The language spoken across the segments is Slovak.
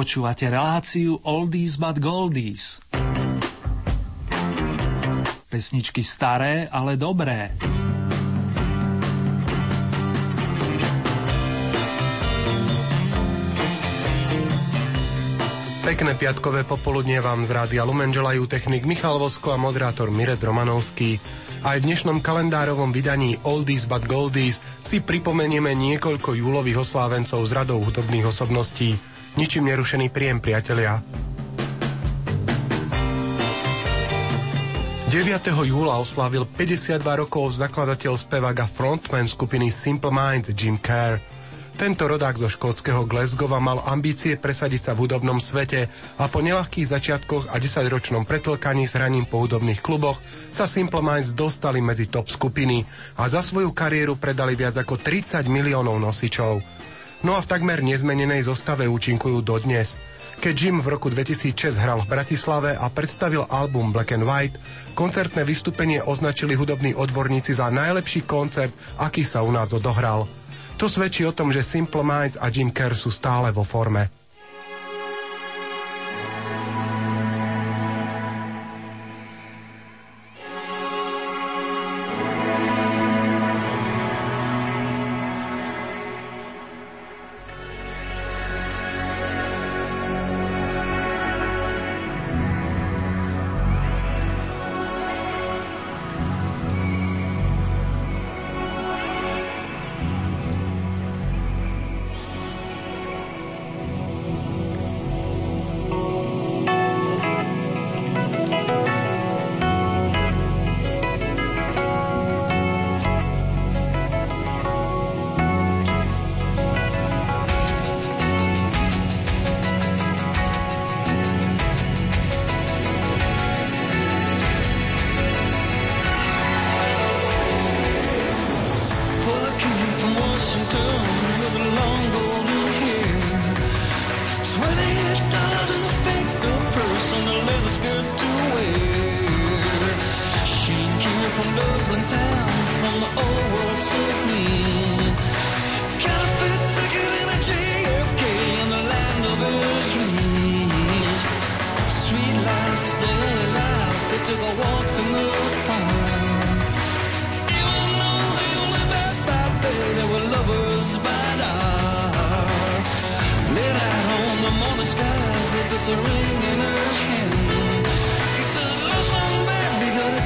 Počúvate reláciu Oldies but Goldies. Pesničky staré, ale dobré. Pekné piatkové popoludnie vám z rádia Lumen želajú technik Michal Vosko a moderátor Mirec Romanovský. Aj v dnešnom kalendárovom vydaní Oldies but Goldies si pripomenieme niekoľko júlových oslávencov z radou hudobných osobností. Ničím nerušený príjem, priatelia. 9. júla oslávil 52 rokov zakladateľ spevák a frontman skupiny Simple Minds Jim Kerr. Tento rodák zo škótskeho Glasgowa mal ambície presadiť sa v hudobnom svete a po nelahkých začiatkoch a 10-ročnom pretlkaní s hraním po hudobných kluboch sa Simple Minds dostali medzi top skupiny a za svoju kariéru predali viac ako 30 miliónov nosičov. No a v takmer nezmenenej zostave účinkujú dodnes. Keď Jim v roku 2006 hral v Bratislave a predstavil album Black and White, koncertné vystúpenie označili hudobní odborníci za najlepší koncert, aký sa u nás odohral – to svedčí o tom, že Simple Minds a Jim Kerr sú stále vo forme.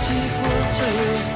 take what's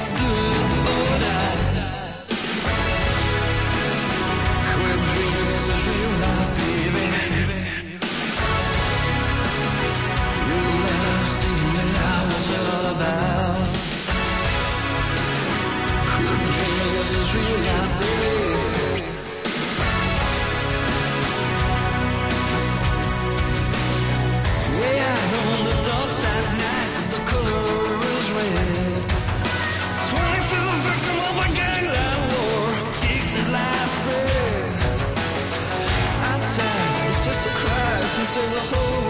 Christ and so the whole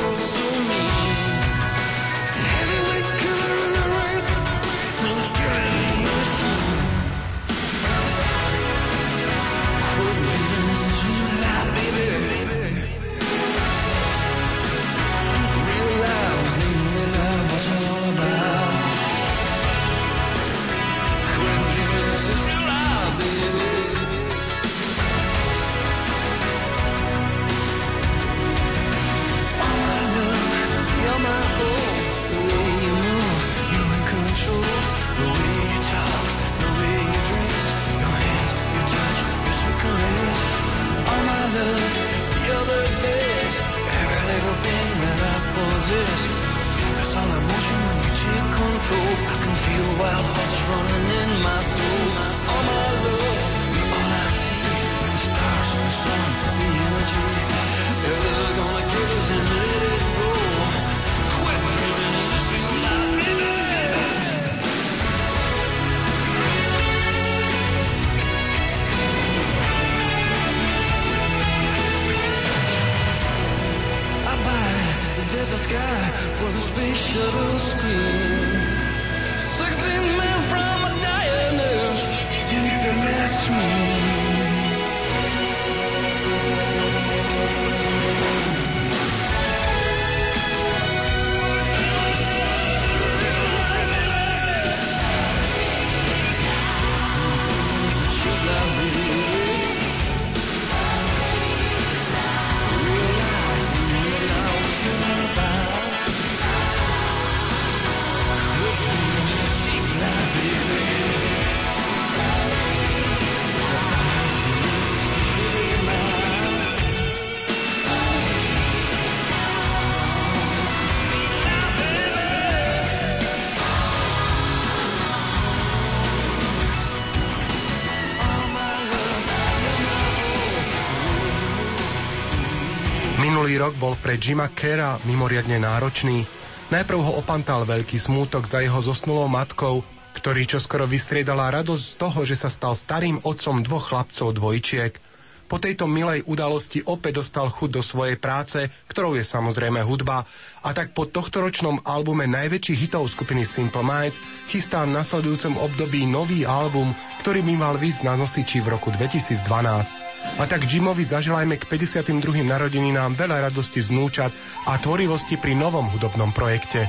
rok bol pre Jima Kera mimoriadne náročný. Najprv ho opantal veľký smútok za jeho zosnulou matkou, ktorý čoskoro vystriedala radosť z toho, že sa stal starým otcom dvoch chlapcov dvojčiek – po tejto milej udalosti opäť dostal chuť do svojej práce, ktorou je samozrejme hudba, a tak po tohtoročnom albume najväčších hitov skupiny Simple Minds chystá v nasledujúcom období nový album, ktorý by mal víc na nosiči v roku 2012. A tak Jimovi zaželajme k 52. narodeninám veľa radosti znúčat a tvorivosti pri novom hudobnom projekte.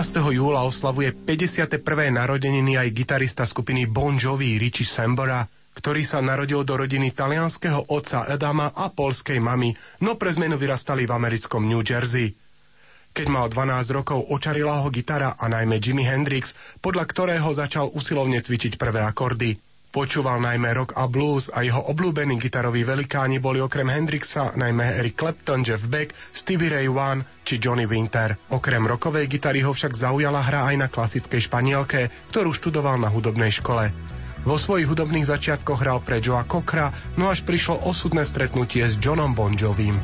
Júla oslavuje 51. narodeniny aj gitarista skupiny Bon Jovi Richie Sambora, ktorý sa narodil do rodiny talianského otca Edama a polskej mamy, no pre zmenu vyrastali v americkom New Jersey. Keď mal 12 rokov, očarila ho gitara a najmä Jimi Hendrix, podľa ktorého začal usilovne cvičiť prvé akordy. Počúval najmä rock a blues a jeho obľúbení gitaroví velikáni boli okrem Hendrixa najmä Eric Clapton, Jeff Beck, Stevie Ray Vaughan či Johnny Winter. Okrem rokovej gitary ho však zaujala hra aj na klasickej španielke, ktorú študoval na hudobnej škole. Vo svojich hudobných začiatkoch hral pre Joa Cockra, no až prišlo osudné stretnutie s Johnom Bon Jovim.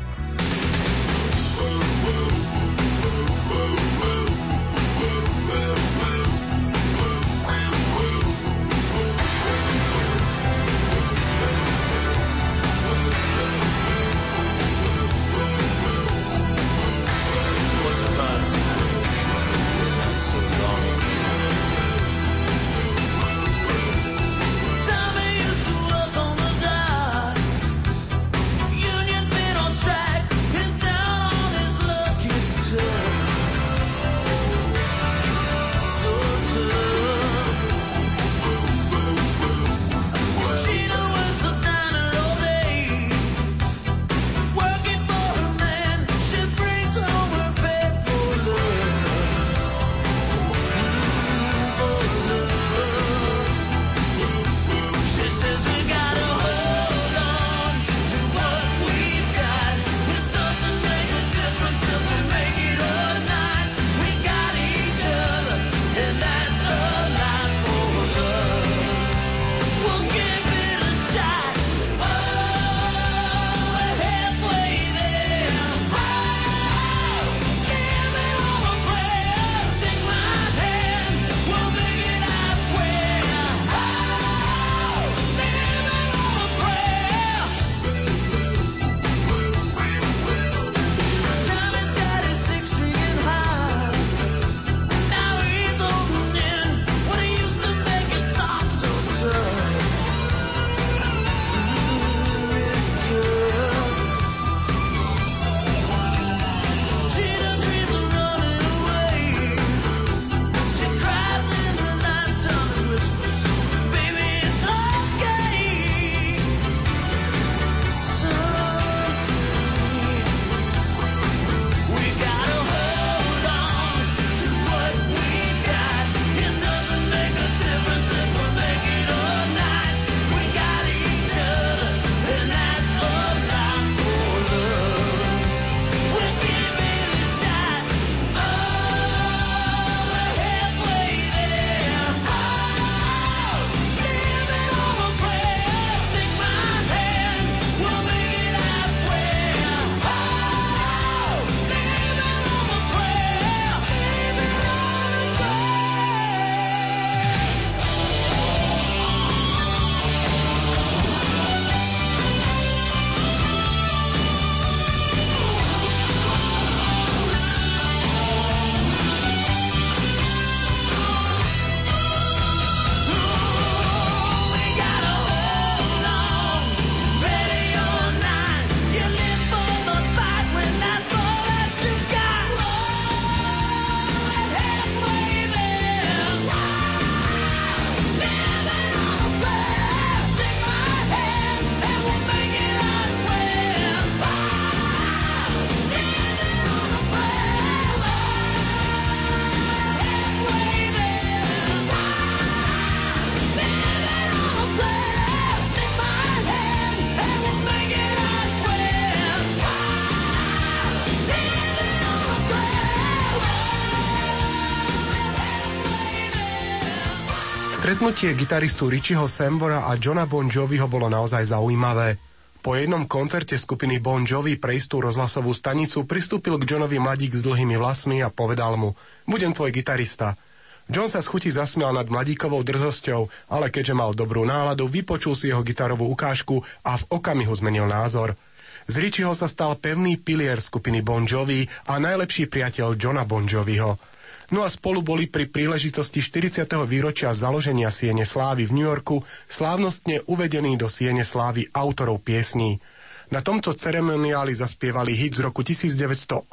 Stretnutie gitaristu Richieho Sambora a Johna Bon Joviho bolo naozaj zaujímavé. Po jednom koncerte skupiny Bon Jovi pre istú rozhlasovú stanicu pristúpil k Johnovi mladík s dlhými vlasmi a povedal mu Budem tvoj gitarista. John sa z chuti zasmial nad mladíkovou drzosťou, ale keďže mal dobrú náladu, vypočul si jeho gitarovú ukážku a v okamihu zmenil názor. Z Richieho sa stal pevný pilier skupiny Bon Jovi a najlepší priateľ Johna Bon Joviho. No a spolu boli pri príležitosti 40. výročia založenia Siene Slávy v New Yorku slávnostne uvedení do Siene Slávy autorov piesní. Na tomto ceremoniáli zaspievali hit z roku 1986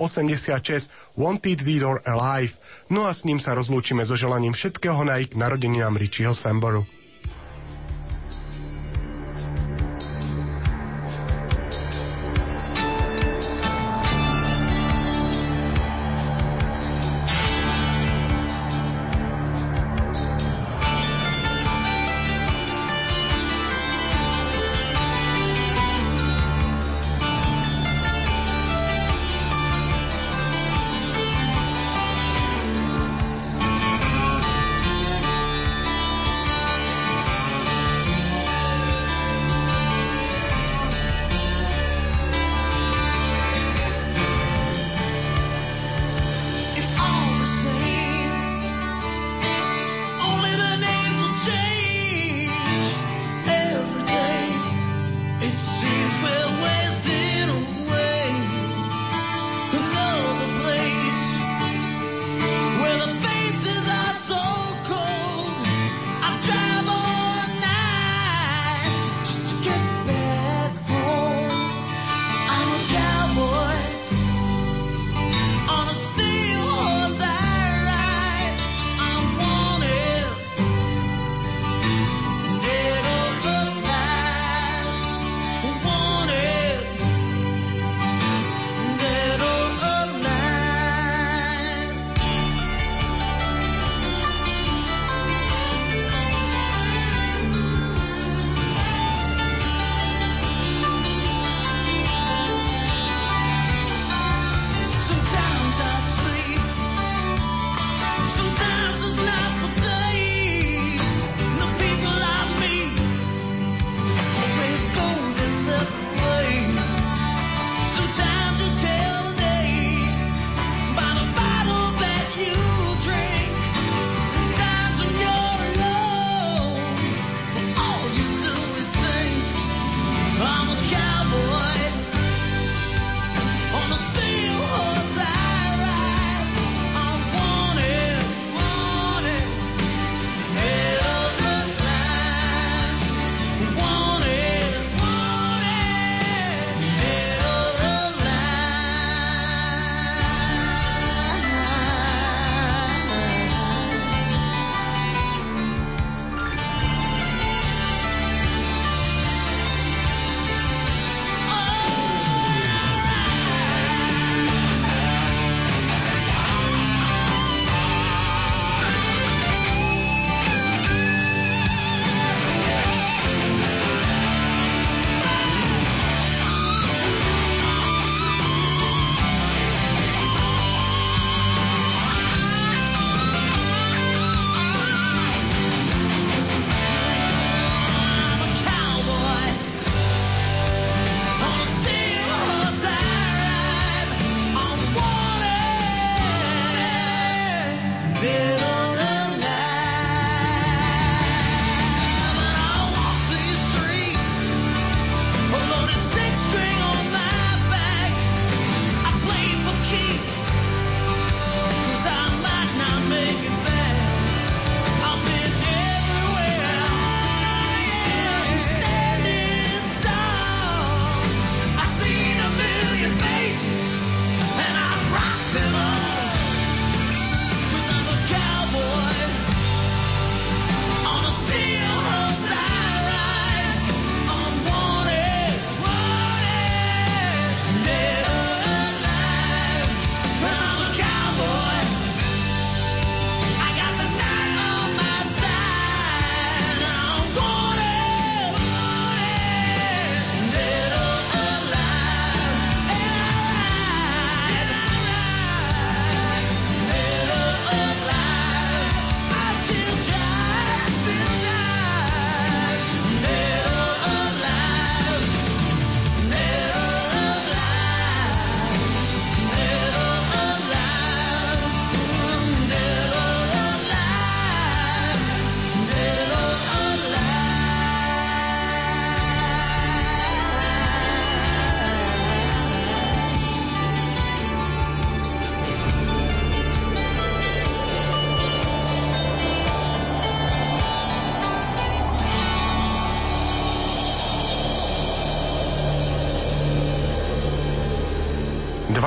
Wanted Dead or Alive, no a s ním sa rozlúčime so želaním všetkého na ich narodeninám Richieho Samboru.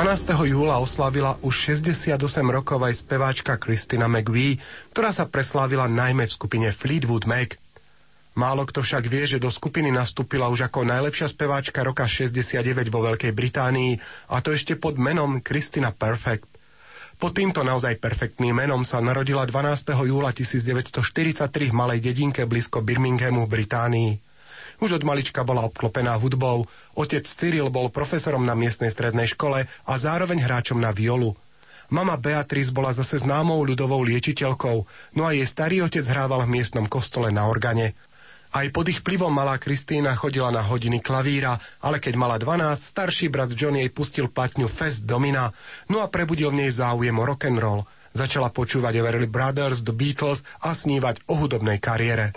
12. júla oslavila už 68 rokov aj speváčka Christina McVie, ktorá sa preslávila najmä v skupine Fleetwood Mac. Málo kto však vie, že do skupiny nastúpila už ako najlepšia speváčka roka 69 vo Veľkej Británii a to ešte pod menom Christina Perfect. Pod týmto naozaj perfektným menom sa narodila 12. júla 1943 v malej dedinke blízko Birminghamu v Británii. Už od malička bola obklopená hudbou. Otec Cyril bol profesorom na miestnej strednej škole a zároveň hráčom na violu. Mama Beatrice bola zase známou ľudovou liečiteľkou, no a jej starý otec hrával v miestnom kostole na organe. Aj pod ich plivom malá Kristína chodila na hodiny klavíra, ale keď mala 12, starší brat John jej pustil platňu Fest Domina, no a prebudil v nej záujem o rock'n'roll. Začala počúvať Everly Brothers, The Beatles a snívať o hudobnej kariére.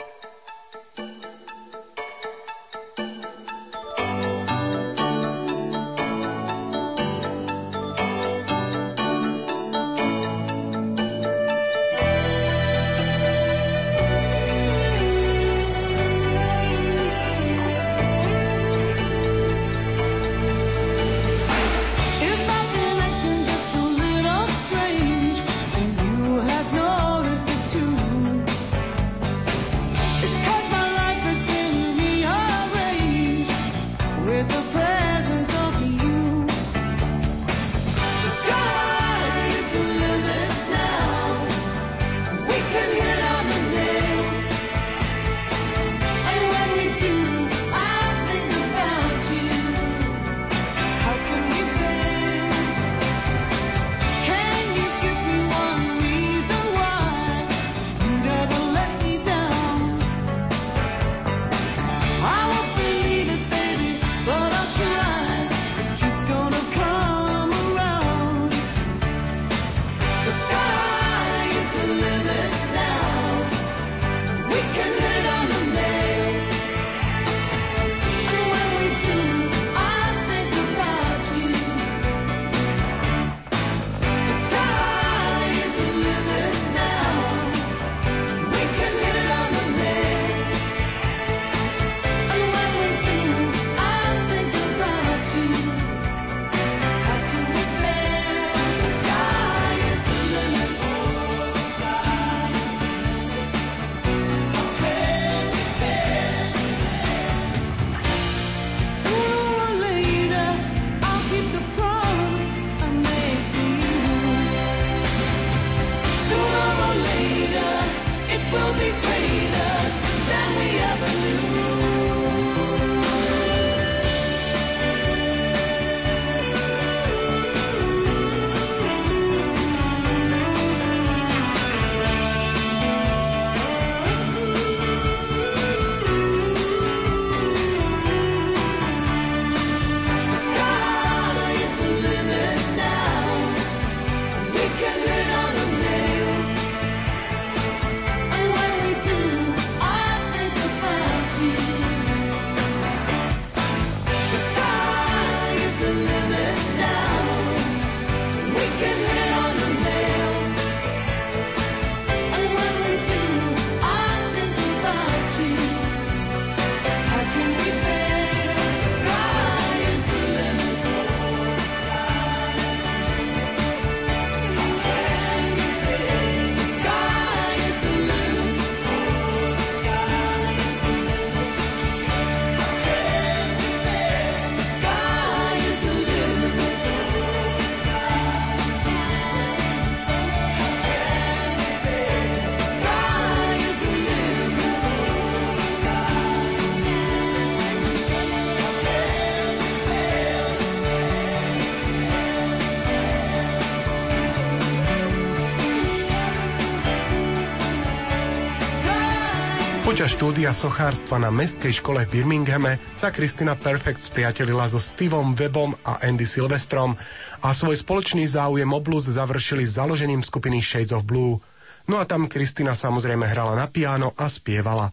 Počas štúdia sochárstva na Mestskej škole v Birminghame sa Kristina Perfect spriatelila so Steveom Webom a Andy Silvestrom a svoj spoločný záujem o blues završili založením skupiny Shades of Blue. No a tam Kristina samozrejme hrala na piano a spievala.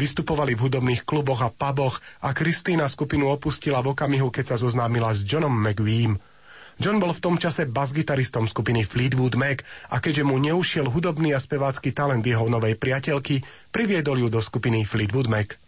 Vystupovali v hudobných kluboch a puboch a Kristýna skupinu opustila v okamihu, keď sa zoznámila s Johnom McVeem – John bol v tom čase basgitaristom skupiny Fleetwood Mac a keďže mu neušiel hudobný a spevácky talent jeho novej priateľky, priviedol ju do skupiny Fleetwood Mac.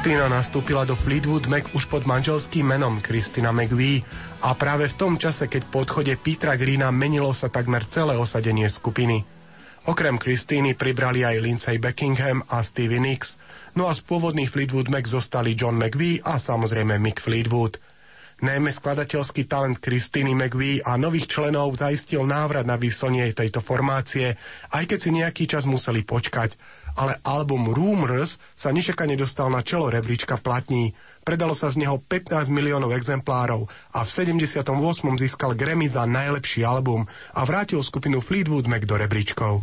Kristina nastúpila do Fleetwood Mac už pod manželským menom Kristina McVie a práve v tom čase, keď po odchode Petra Greena menilo sa takmer celé osadenie skupiny. Okrem Kristíny pribrali aj Lindsay Beckingham a Stevie Nicks, no a z pôvodných Fleetwood Mac zostali John McVie a samozrejme Mick Fleetwood. Najmä skladateľský talent Kristýny McVie a nových členov zaistil návrat na výslnie tejto formácie, aj keď si nejaký čas museli počkať – ale album Rumors sa nečakane dostal na čelo rebríčka platní. Predalo sa z neho 15 miliónov exemplárov a v 78. získal Grammy za najlepší album a vrátil skupinu Fleetwood Mac do rebríčkov.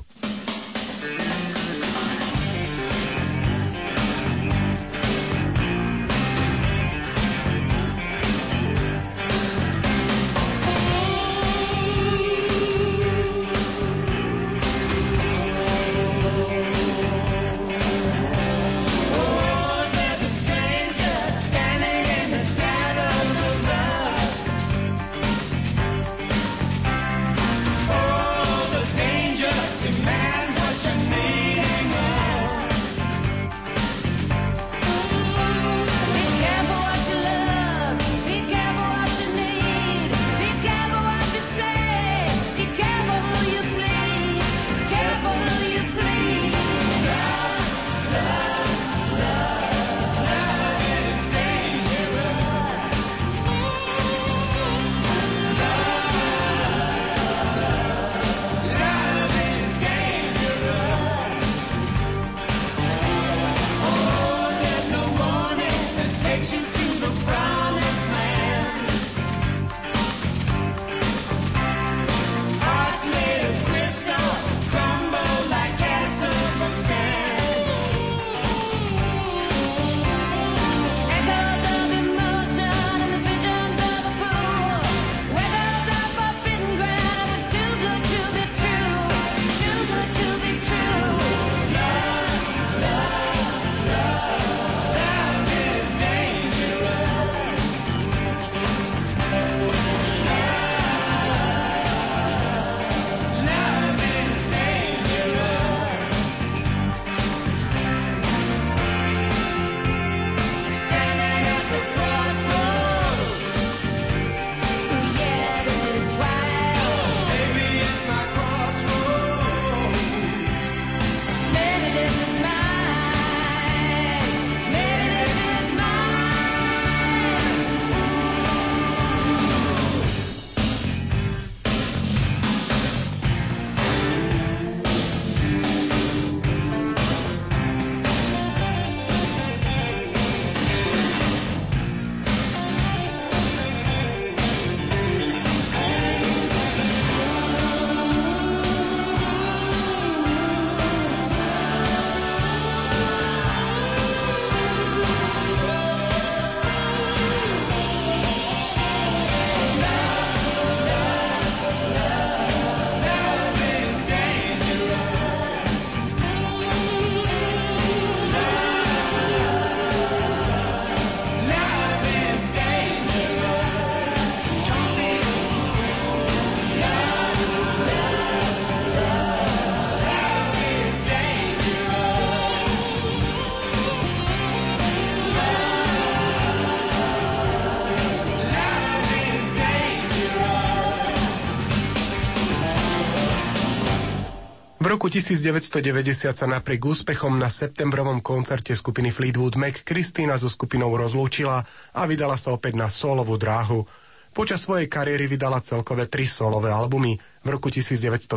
Roku 1990 sa napriek úspechom na septembrovom koncerte skupiny Fleetwood Mac Kristýna so skupinou rozlúčila a vydala sa opäť na solovú dráhu. Počas svojej kariéry vydala celkové tri solové albumy. V roku 1970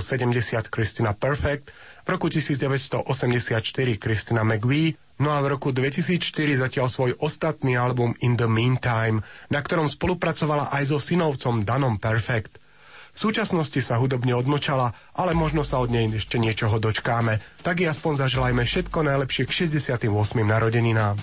Christina Perfect, v roku 1984 Christina McVie, no a v roku 2004 zatiaľ svoj ostatný album In the Meantime, na ktorom spolupracovala aj so synovcom Danom Perfect. V súčasnosti sa hudobne odmočala, ale možno sa od nej ešte niečoho dočkáme. Tak i aspoň zaželajme všetko najlepšie k 68. narodeninám.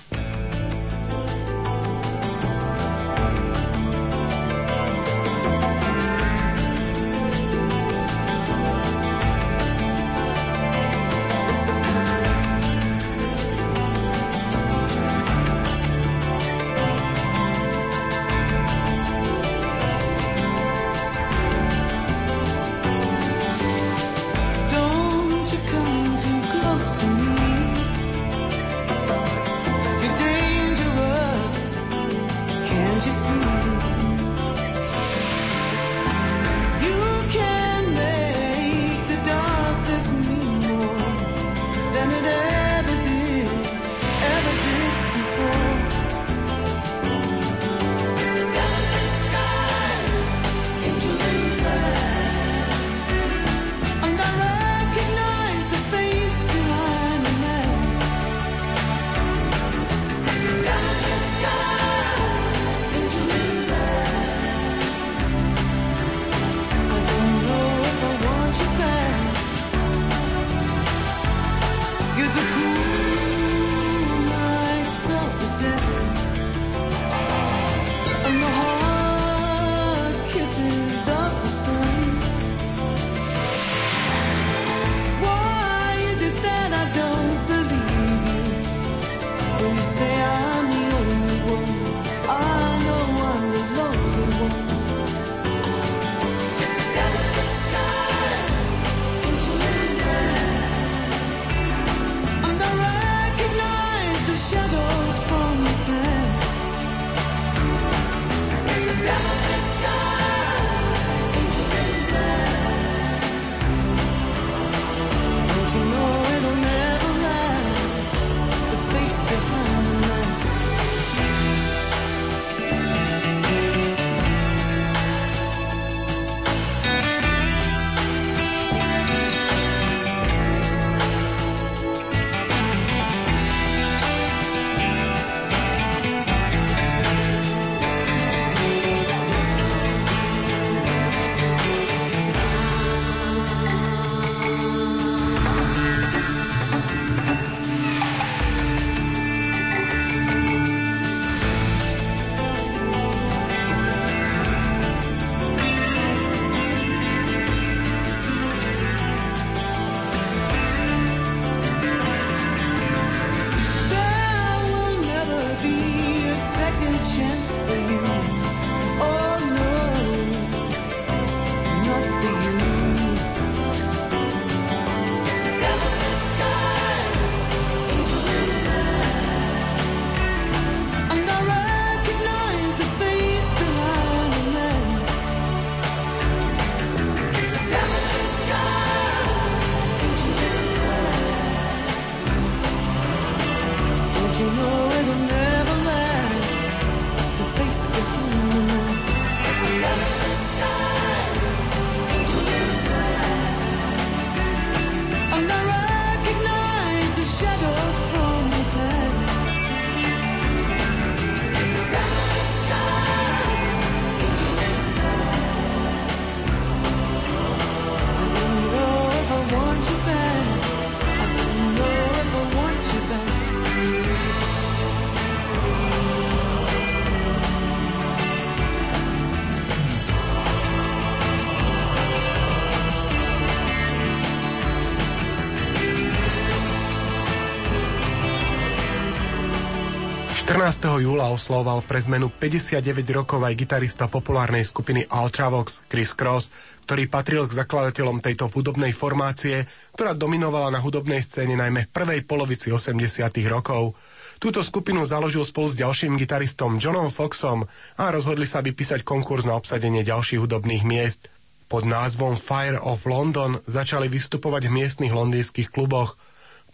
Júla oslovoval pre zmenu 59 rokov aj gitarista populárnej skupiny Ultravox Chris Cross, ktorý patril k zakladateľom tejto hudobnej formácie, ktorá dominovala na hudobnej scéne najmä v prvej polovici 80 rokov. Túto skupinu založil spolu s ďalším gitaristom Johnom Foxom a rozhodli sa vypísať konkurs na obsadenie ďalších hudobných miest. Pod názvom Fire of London začali vystupovať v miestnych londýnskych kluboch.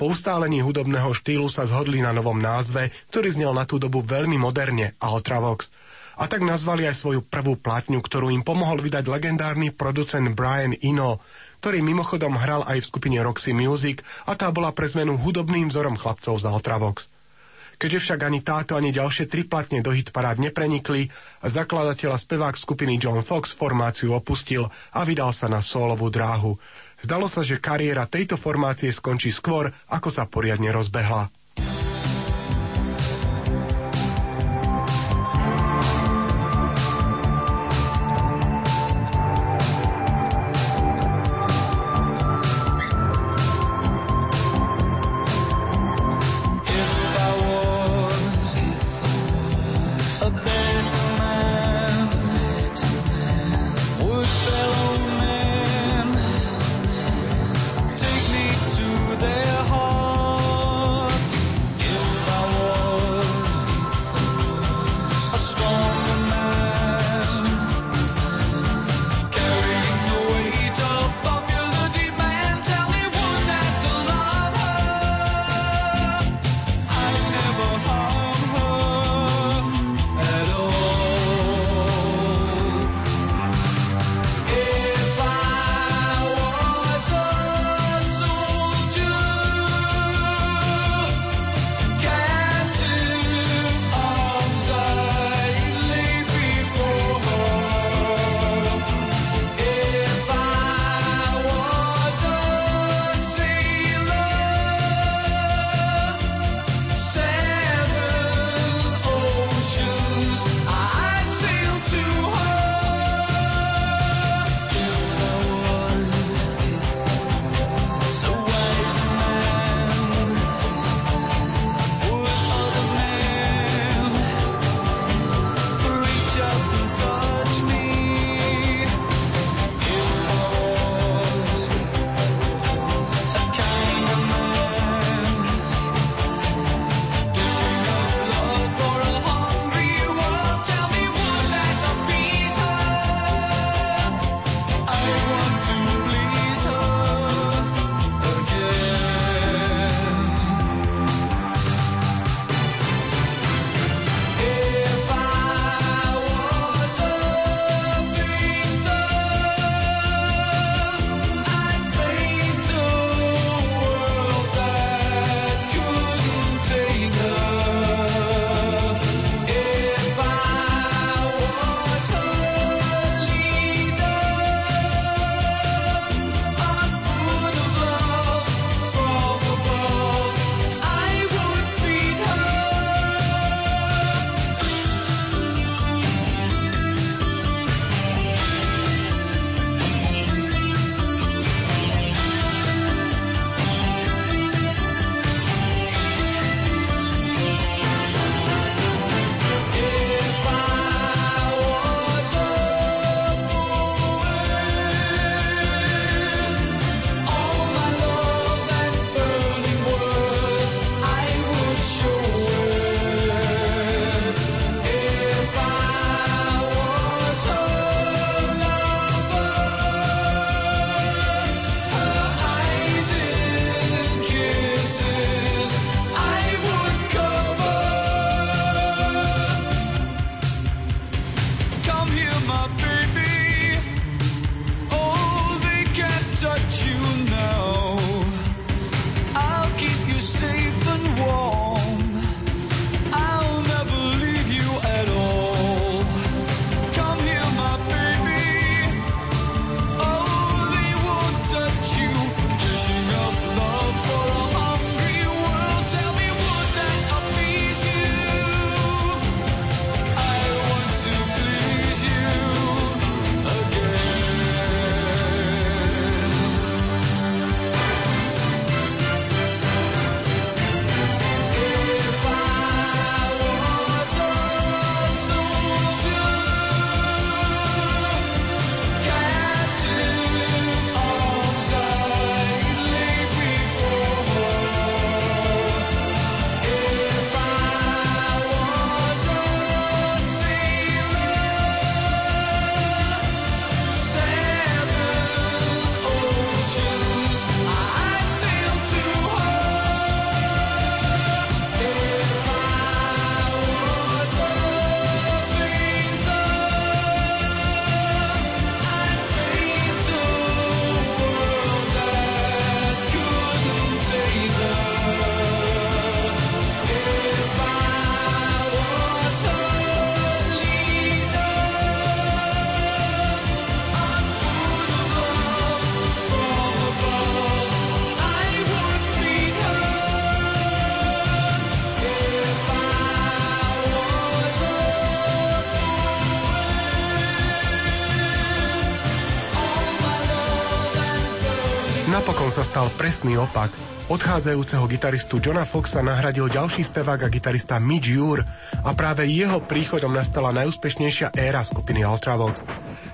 Po ustálení hudobného štýlu sa zhodli na novom názve, ktorý znel na tú dobu veľmi moderne, Ultravox. A tak nazvali aj svoju prvú platňu, ktorú im pomohol vydať legendárny producent Brian Eno, ktorý mimochodom hral aj v skupine Roxy Music a tá bola pre zmenu hudobným vzorom chlapcov z Ultravox. Keďže však ani táto, ani ďalšie tri platne do hitparád neprenikli, zakladateľ a spevák skupiny John Fox formáciu opustil a vydal sa na solovú dráhu. Zdalo sa, že kariéra tejto formácie skončí skôr, ako sa poriadne rozbehla. Napokon sa stal presný opak. Odchádzajúceho gitaristu Johna Foxa nahradil ďalší spevák a gitarista Mitch Ure a práve jeho príchodom nastala najúspešnejšia éra skupiny Ultravox.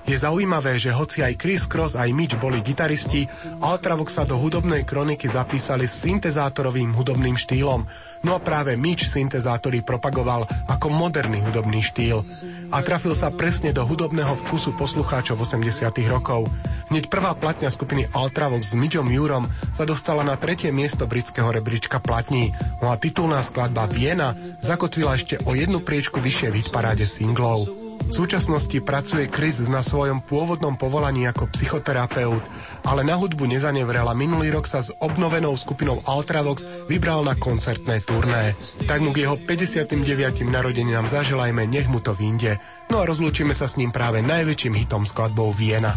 Je zaujímavé, že hoci aj Chris Cross aj Mitch boli gitaristi, Ultravox sa do hudobnej kroniky zapísali s syntezátorovým hudobným štýlom, no a práve Mitch syntezátory propagoval ako moderný hudobný štýl. A trafil sa presne do hudobného vkusu poslucháčov 80 rokov. Hneď prvá platňa skupiny Ultravox s Mitchom Jurom sa dostala na tretie miesto britského rebríčka platní, no a titulná skladba Viena zakotvila ešte o jednu priečku vyššie v hitparáde singlov. V súčasnosti pracuje Chris na svojom pôvodnom povolaní ako psychoterapeut, ale na hudbu nezanevrela. Minulý rok sa s obnovenou skupinou Ultravox vybral na koncertné turné. Tak mu k jeho 59. narodeninám zaželajme, nech mu to vyjde. No a rozlúčime sa s ním práve najväčším hitom skladbou Viena.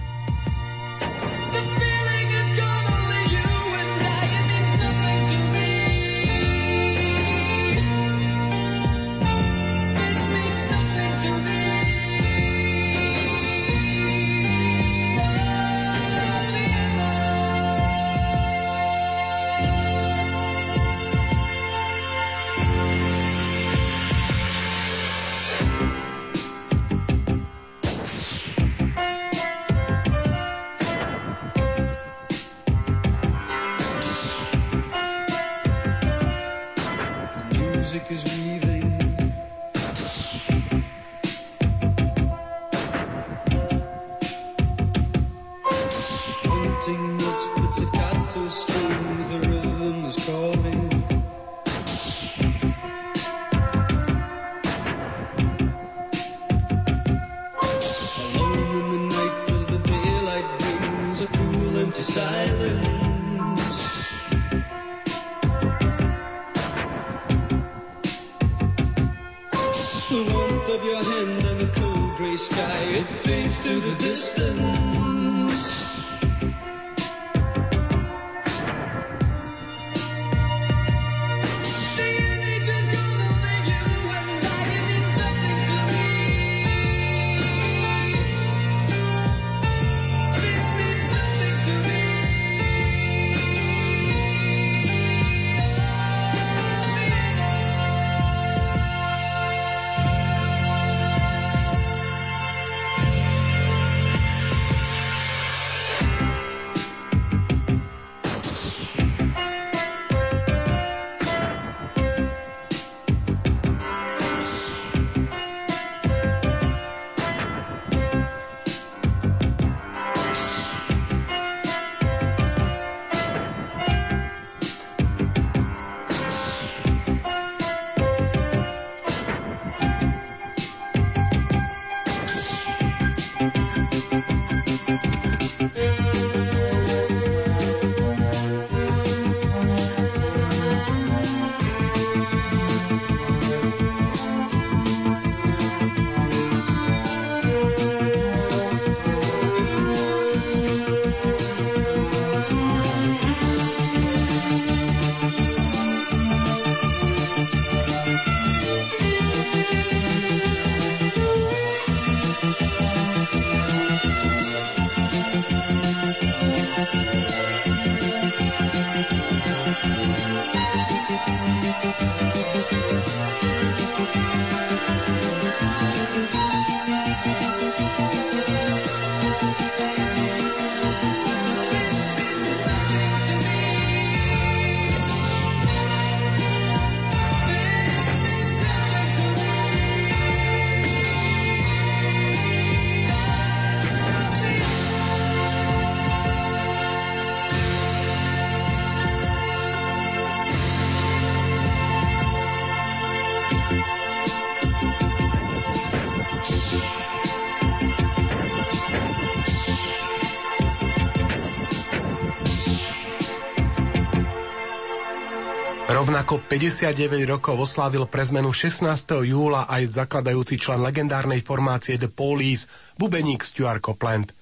Rovnako 59 rokov oslávil pre zmenu 16. júla aj zakladajúci člen legendárnej formácie The Police, bubeník Stuart Copland.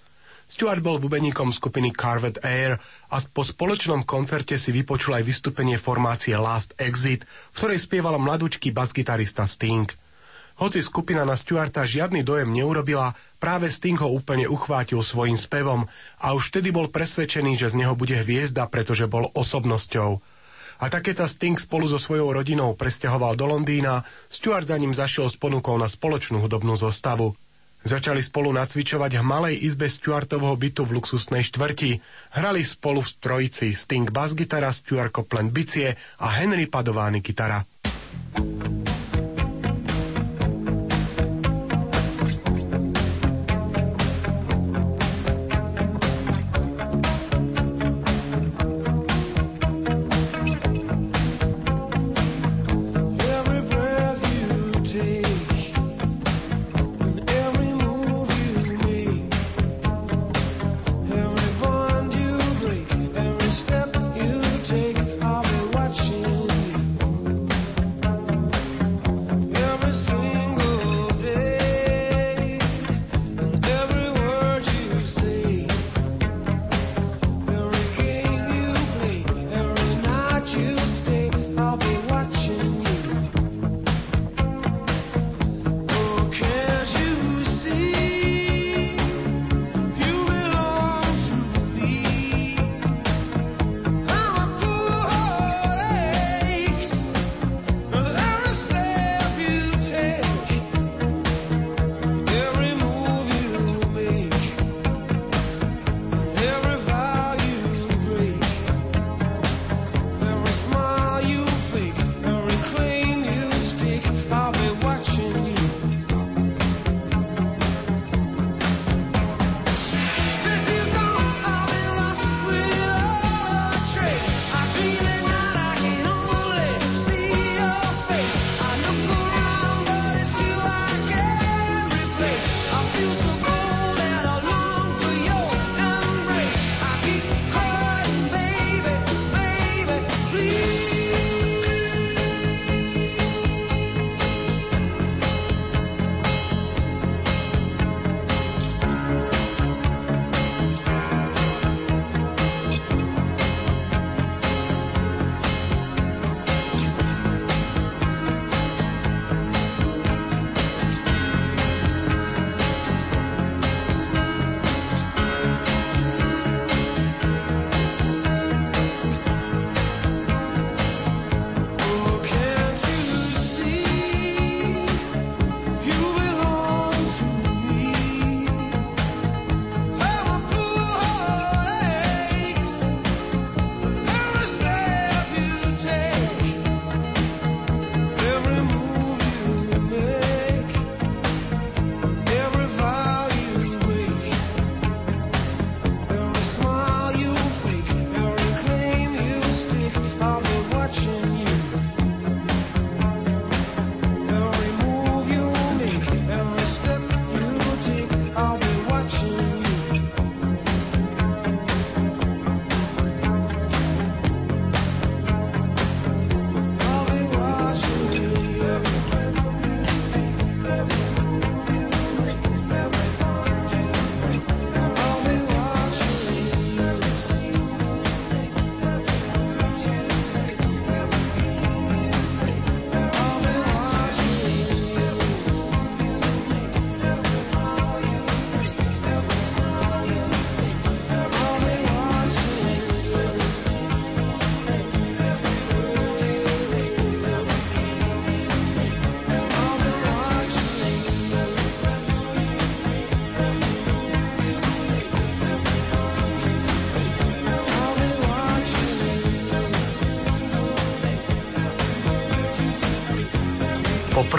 Stuart bol bubeníkom skupiny Carvet Air a po spoločnom koncerte si vypočul aj vystúpenie formácie Last Exit, v ktorej spieval mladúčky basgitarista Sting. Hoci skupina na Stuarta žiadny dojem neurobila, práve Sting ho úplne uchvátil svojim spevom a už vtedy bol presvedčený, že z neho bude hviezda, pretože bol osobnosťou. A tak keď sa Sting spolu so svojou rodinou presťahoval do Londýna, Stuart za ním zašiel s ponukou na spoločnú hudobnú zostavu. Začali spolu nacvičovať v malej izbe Stuartovho bytu v luxusnej štvrti. Hrali spolu v trojici Sting bass gitara, Stuart Copeland bicie a Henry Padovány gitara.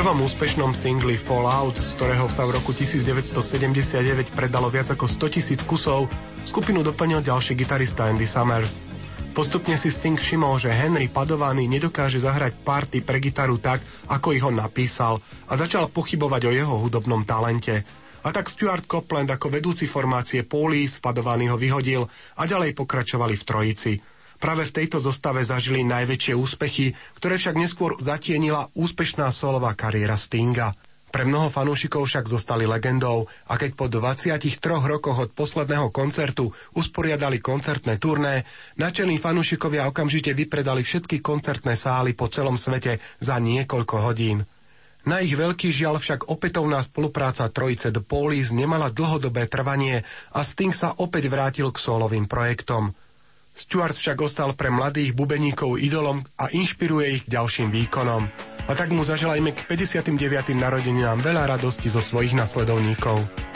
Prvom úspešnom singli Fallout, z ktorého sa v roku 1979 predalo viac ako 100 tisíc kusov, skupinu doplnil ďalší gitarista Andy Summers. Postupne si Sting všimol, že Henry Padovaný nedokáže zahrať party pre gitaru tak, ako ich ho napísal a začal pochybovať o jeho hudobnom talente. A tak Stuart Copeland ako vedúci formácie Police Padovaný ho vyhodil a ďalej pokračovali v trojici – Práve v tejto zostave zažili najväčšie úspechy, ktoré však neskôr zatienila úspešná solová kariéra Stinga. Pre mnoho fanúšikov však zostali legendou a keď po 23 rokoch od posledného koncertu usporiadali koncertné turné, načelní fanúšikovia okamžite vypredali všetky koncertné sály po celom svete za niekoľko hodín. Na ich veľký žiaľ však opätovná spolupráca trojice The Police nemala dlhodobé trvanie a Sting sa opäť vrátil k solovým projektom. Stuart však ostal pre mladých bubeníkov idolom a inšpiruje ich k ďalším výkonom. A tak mu zaželajme k 59. narodeninám veľa radosti zo svojich nasledovníkov.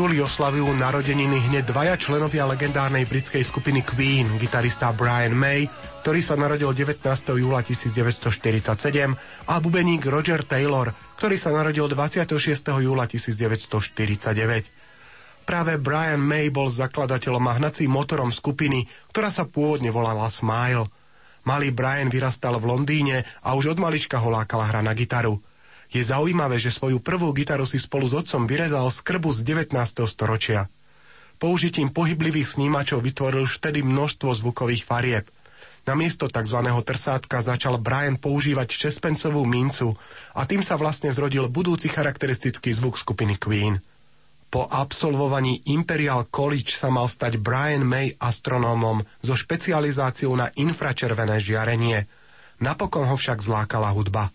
Oslavujú narodeniny hneď dvaja členovia legendárnej britskej skupiny Queen, gitarista Brian May, ktorý sa narodil 19. júla 1947 a bubeník Roger Taylor, ktorý sa narodil 26. júla 1949. práve Brian May bol zakladateľom a hnacím motorom skupiny, ktorá sa pôvodne volala Smile. Malý Brian vyrastal v Londýne a už od malička ho lákala hra na gitaru. Je zaujímavé, že svoju prvú gitaru si spolu s otcom vyrezal z krbu z 19. storočia. Použitím pohyblivých snímačov vytvoril vtedy množstvo zvukových farieb – Namiesto tzv. trsátka začal Brian používať šespencovú mincu a tým sa vlastne zrodil budúci charakteristický zvuk skupiny Queen. Po absolvovaní Imperial College sa mal stať Brian May astronómom so špecializáciou na infračervené žiarenie. Napokon ho však zlákala hudba.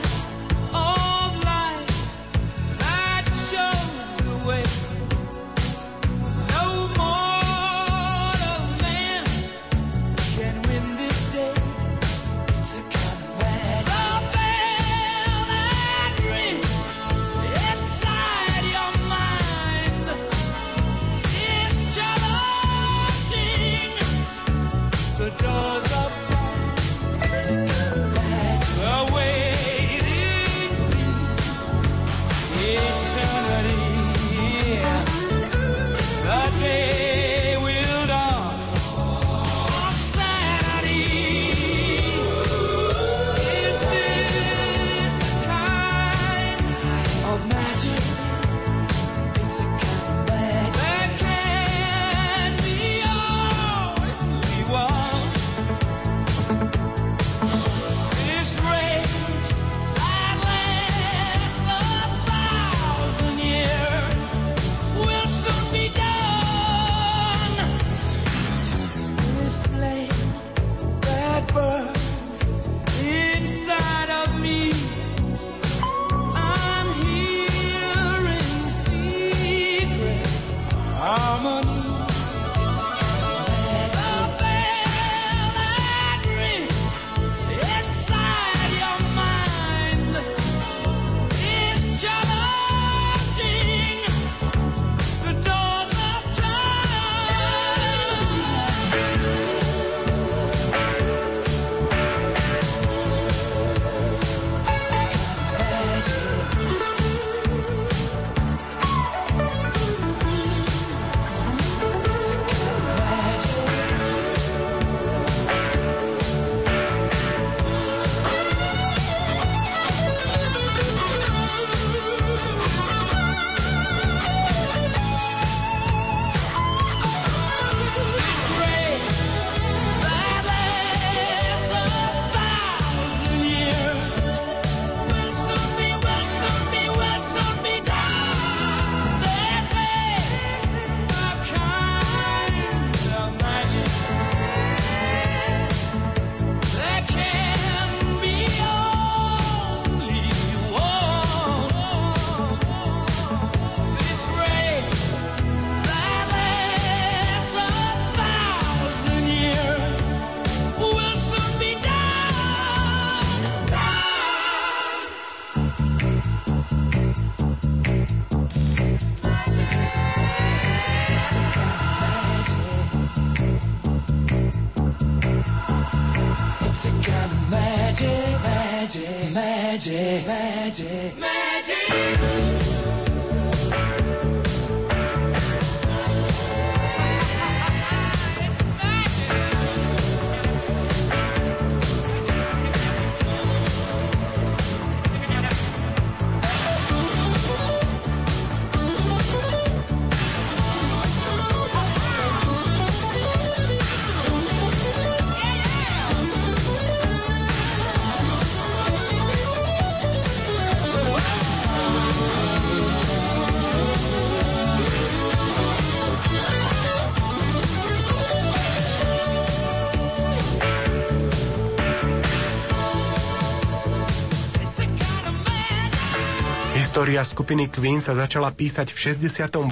História skupiny Queen sa začala písať v 68.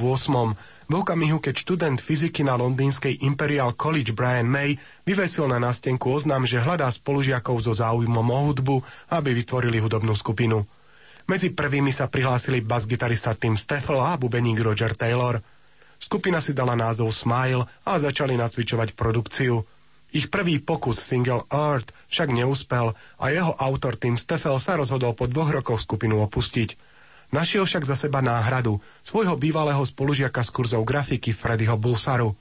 V okamihu, keď študent fyziky na londýnskej Imperial College Brian May vyvesil na nástenku oznam, že hľadá spolužiakov so záujmom o hudbu, aby vytvorili hudobnú skupinu. Medzi prvými sa prihlásili bas-gitarista Tim Steffel a bubeník Roger Taylor. Skupina si dala názov Smile a začali nacvičovať produkciu. Ich prvý pokus single Earth však neúspel a jeho autor Tim Steffel sa rozhodol po dvoch rokoch skupinu opustiť. Našiel však za seba náhradu, svojho bývalého spolužiaka z kurzov grafiky Freddyho Bulsaru.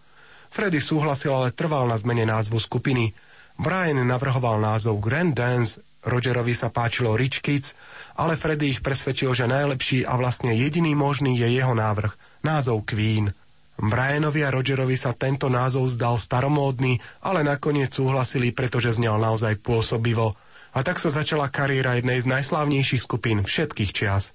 Freddy súhlasil, ale trval na zmene názvu skupiny. Brian navrhoval názov Grand Dance, Rogerovi sa páčilo Rich Kids, ale Freddy ich presvedčil, že najlepší a vlastne jediný možný je jeho návrh, názov Queen. Brianovi a Rogerovi sa tento názov zdal staromódny, ale nakoniec súhlasili, pretože znel naozaj pôsobivo. A tak sa začala kariéra jednej z najslávnejších skupín všetkých čias.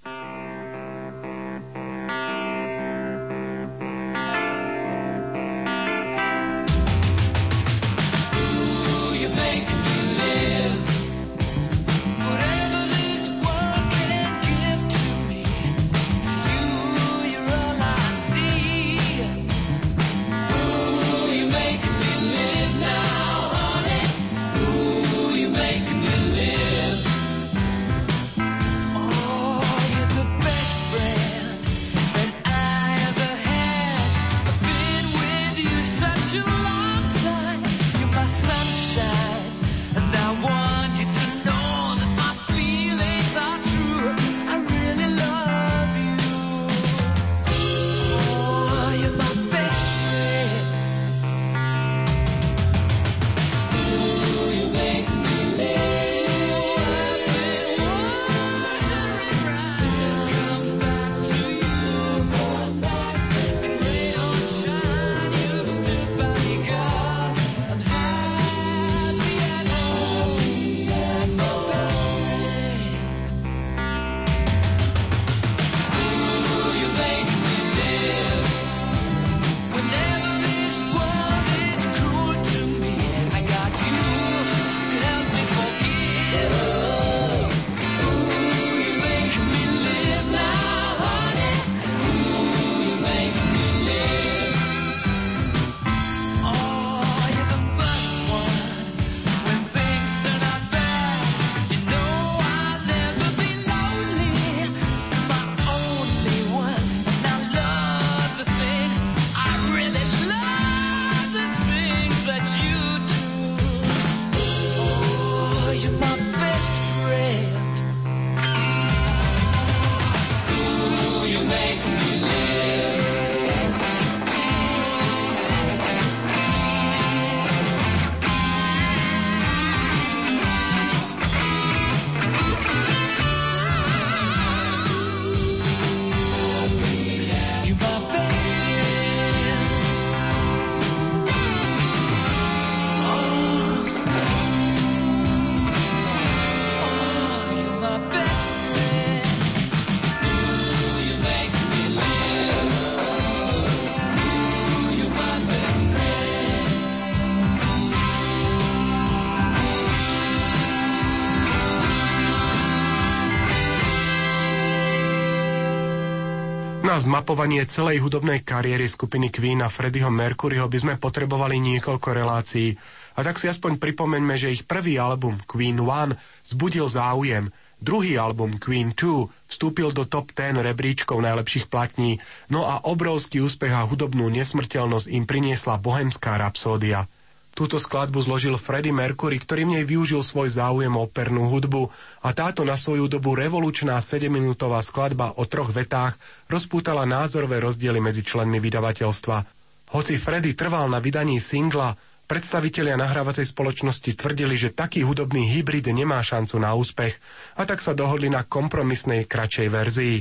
Na zmapovanie celej hudobnej kariéry skupiny Queen a Freddieho Mercuryho by sme potrebovali niekoľko relácií. A tak si aspoň pripomeňme, že ich prvý album Queen One zbudil záujem, druhý album Queen 2 vstúpil do top 10 rebríčkov najlepších platní, no a obrovský úspech a hudobnú nesmrteľnosť im priniesla bohemská rapsódia. Túto skladbu zložil Freddie Mercury, ktorý v nej využil svoj záujem o opernú hudbu a táto na svoju dobu revolučná 7-minútová skladba o troch vetách rozpútala názorové rozdiely medzi členmi vydavateľstva. Hoci Freddie trval na vydaní singla, predstavitelia nahrávacej spoločnosti tvrdili, že taký hudobný hybrid nemá šancu na úspech a tak sa dohodli na kompromisnej kratšej verzii.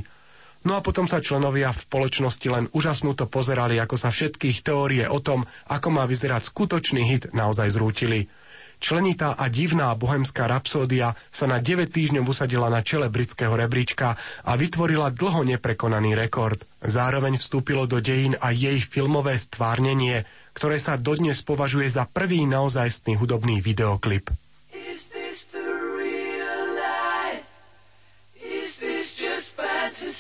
No a potom sa členovia v spoločnosti len úžasnúto pozerali, ako sa všetkých teórie o tom, ako má vyzerať skutočný hit, naozaj zrútili. Členitá a divná bohemská rapsódia sa na 9 týždňov usadila na čele britského rebríčka a vytvorila dlho neprekonaný rekord. Zároveň vstúpilo do dejín aj jej filmové stvárnenie, ktoré sa dodnes považuje za prvý naozajstný hudobný videoklip.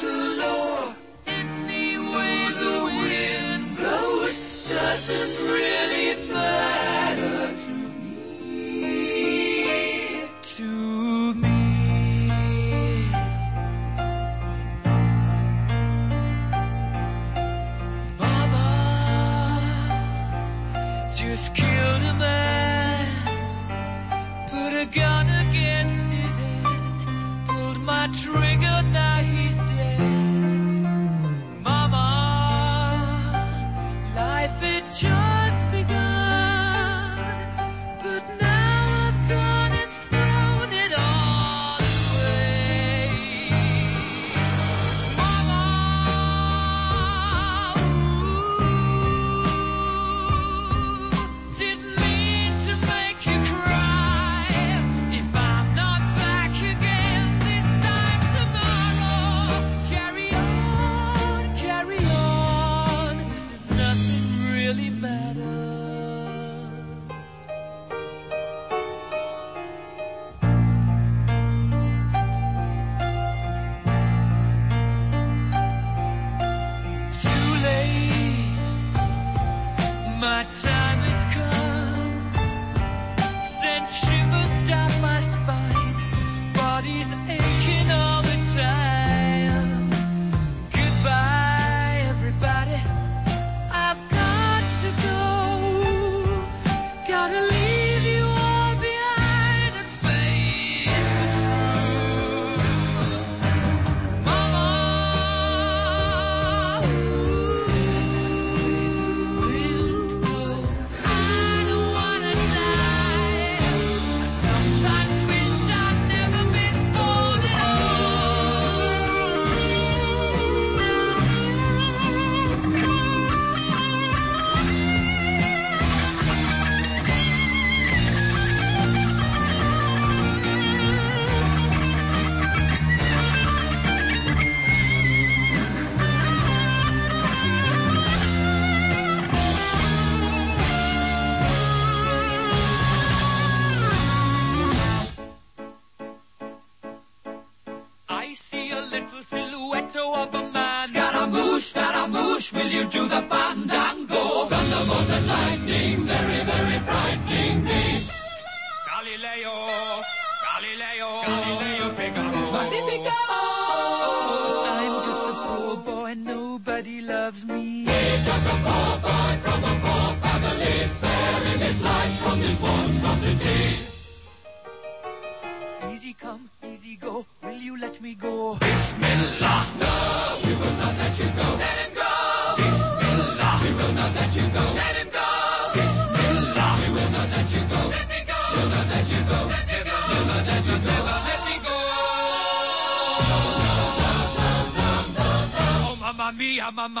to any way the wind blows doesn't really matter to me. To me. Mama just killed a man, put a gun against his head, pulled my trigger, now he. joy. will you do the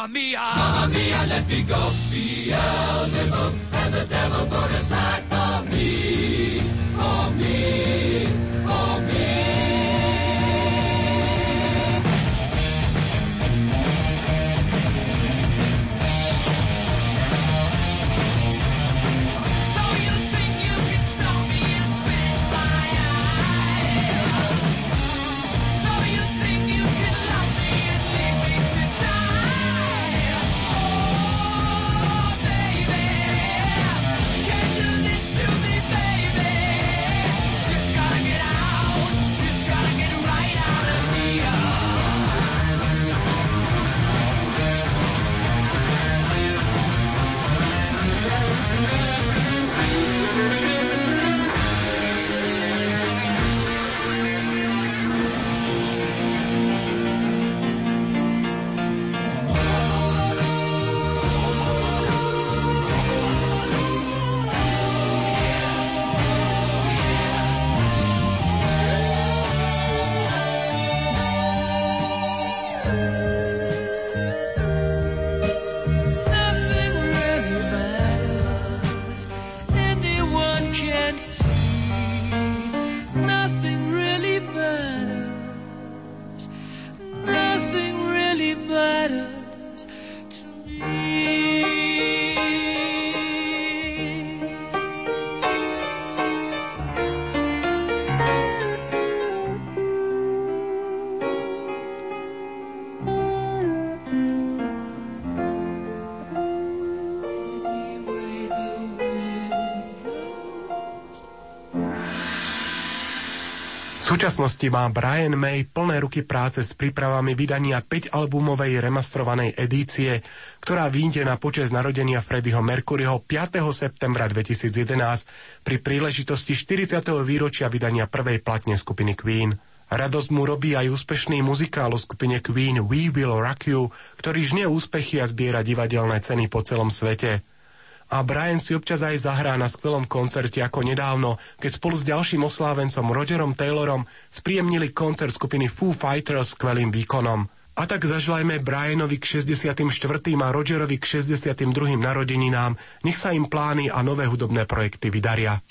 Mamma mia! Mamma mia, let me go! Beelzebub has a devil put súčasnosti má Brian May plné ruky práce s prípravami vydania 5-albumovej remastrovanej edície, ktorá vyjde na počas narodenia Freddieho Mercuryho 5. septembra 2011 pri príležitosti 40. výročia vydania prvej platne skupiny Queen. Radosť mu robí aj úspešný muzikál o skupine Queen We Will Rock You, ktorý žne úspechy a zbiera divadelné ceny po celom svete a Brian si občas aj zahrá na skvelom koncerte ako nedávno, keď spolu s ďalším oslávencom Rogerom Taylorom spríjemnili koncert skupiny Foo Fighters skvelým výkonom. A tak zažlajme Brianovi k 64. a Rogerovi k 62. narodeninám, nech sa im plány a nové hudobné projekty vydaria.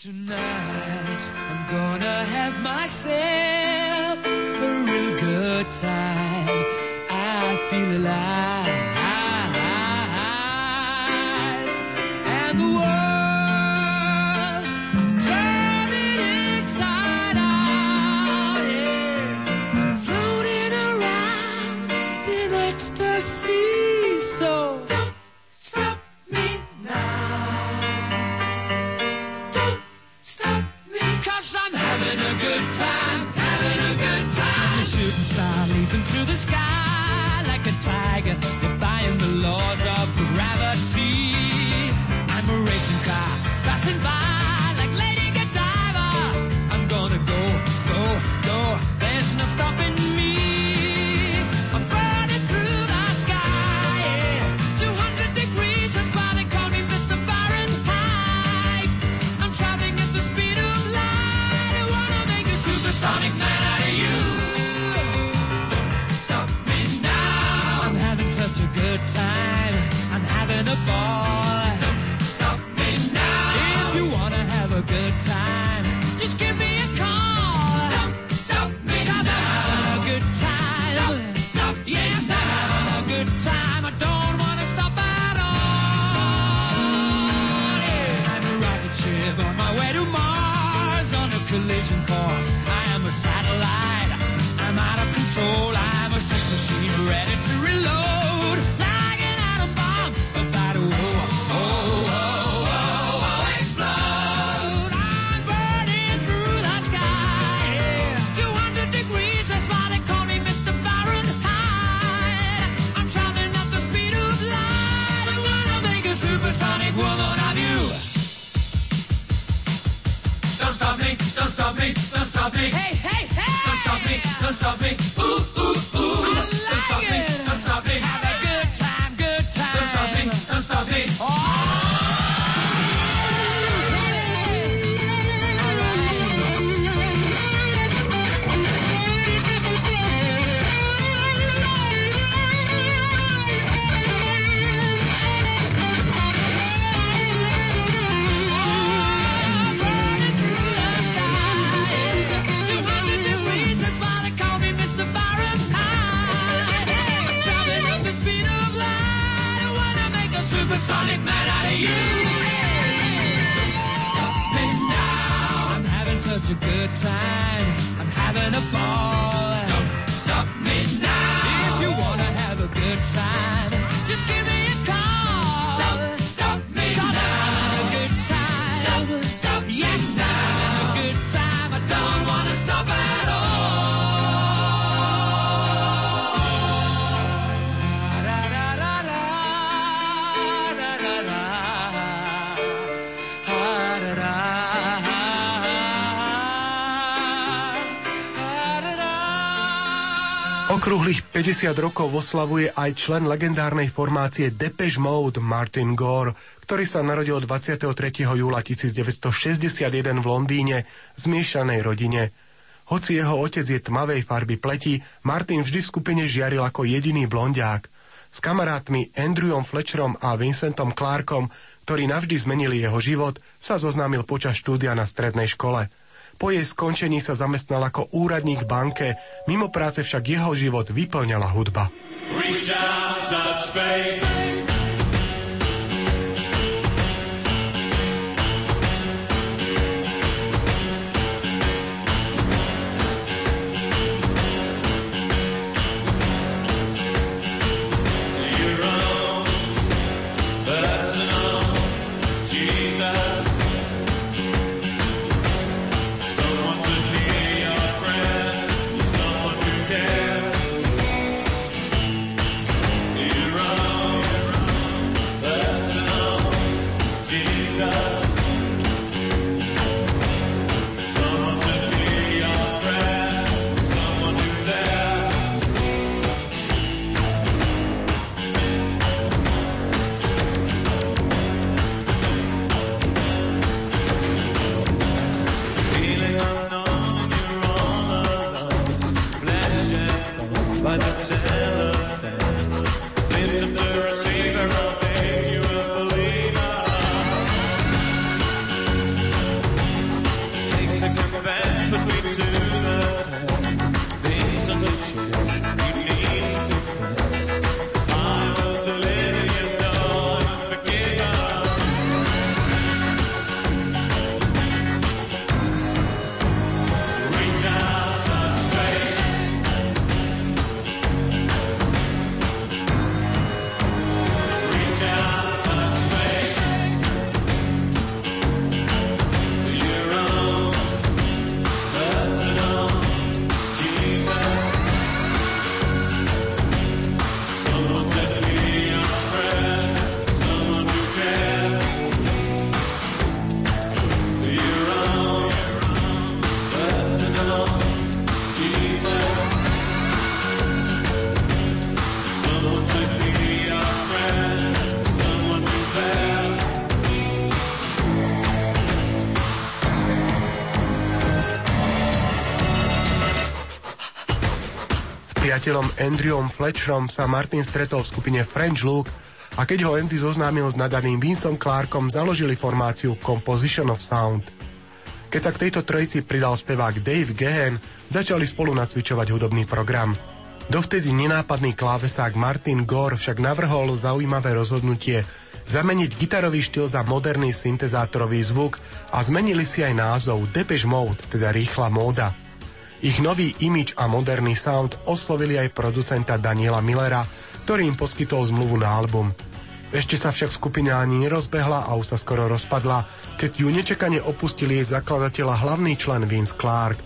Feel alive. Okrúhlych 50 rokov oslavuje aj člen legendárnej formácie Depeche Mode Martin Gore, ktorý sa narodil 23. júla 1961 v Londýne v zmiešanej rodine. Hoci jeho otec je tmavej farby pleti, Martin vždy v skupine žiaril ako jediný blondiák. S kamarátmi Andrewom Fletcherom a Vincentom Clarkom, ktorí navždy zmenili jeho život, sa zoznámil počas štúdia na strednej škole. Po jej skončení sa zamestnal ako úradník banke, mimo práce však jeho život vyplňala hudba. Reach out, touch faith. Priateľom Andrewom Fletcherom sa Martin stretol v skupine French Look a keď ho Andy zoznámil s nadaným Vincom Clarkom, založili formáciu Composition of Sound. Keď sa k tejto trojici pridal spevák Dave Gehen, začali spolu nacvičovať hudobný program. Dovtedy nenápadný klávesák Martin Gore však navrhol zaujímavé rozhodnutie zameniť gitarový štýl za moderný syntezátorový zvuk a zmenili si aj názov Depeche Mode, teda rýchla móda. Ich nový imič a moderný sound oslovili aj producenta Daniela Millera, ktorý im poskytol zmluvu na album. Ešte sa však skupina ani nerozbehla a už sa skoro rozpadla, keď ju nečakane opustil jej zakladateľa hlavný člen Vince Clark.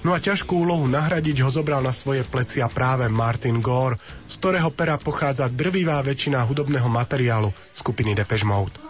No a ťažkú úlohu nahradiť ho zobral na svoje plecia práve Martin Gore, z ktorého pera pochádza drvivá väčšina hudobného materiálu skupiny Depeche Mode.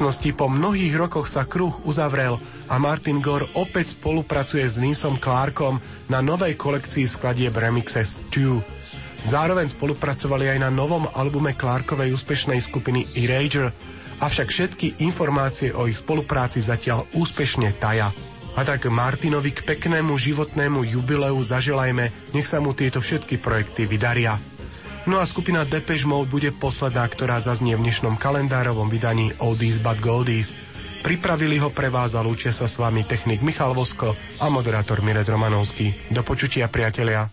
Súčasnosti po mnohých rokoch sa kruh uzavrel a Martin Gore opäť spolupracuje s Nisom Clarkom na novej kolekcii skladieb Remixes 2. Zároveň spolupracovali aj na novom albume Clarkovej úspešnej skupiny Erager, avšak všetky informácie o ich spolupráci zatiaľ úspešne taja. A tak Martinovi k peknému životnému jubileu zaželajme, nech sa mu tieto všetky projekty vydaria. No a skupina Depeche Mode bude posledná, ktorá zaznie v dnešnom kalendárovom vydaní Oldies but Goldies. Pripravili ho pre vás a lúčia sa s vami technik Michal Vosko a moderátor Miret Romanovský. Do počutia, priatelia.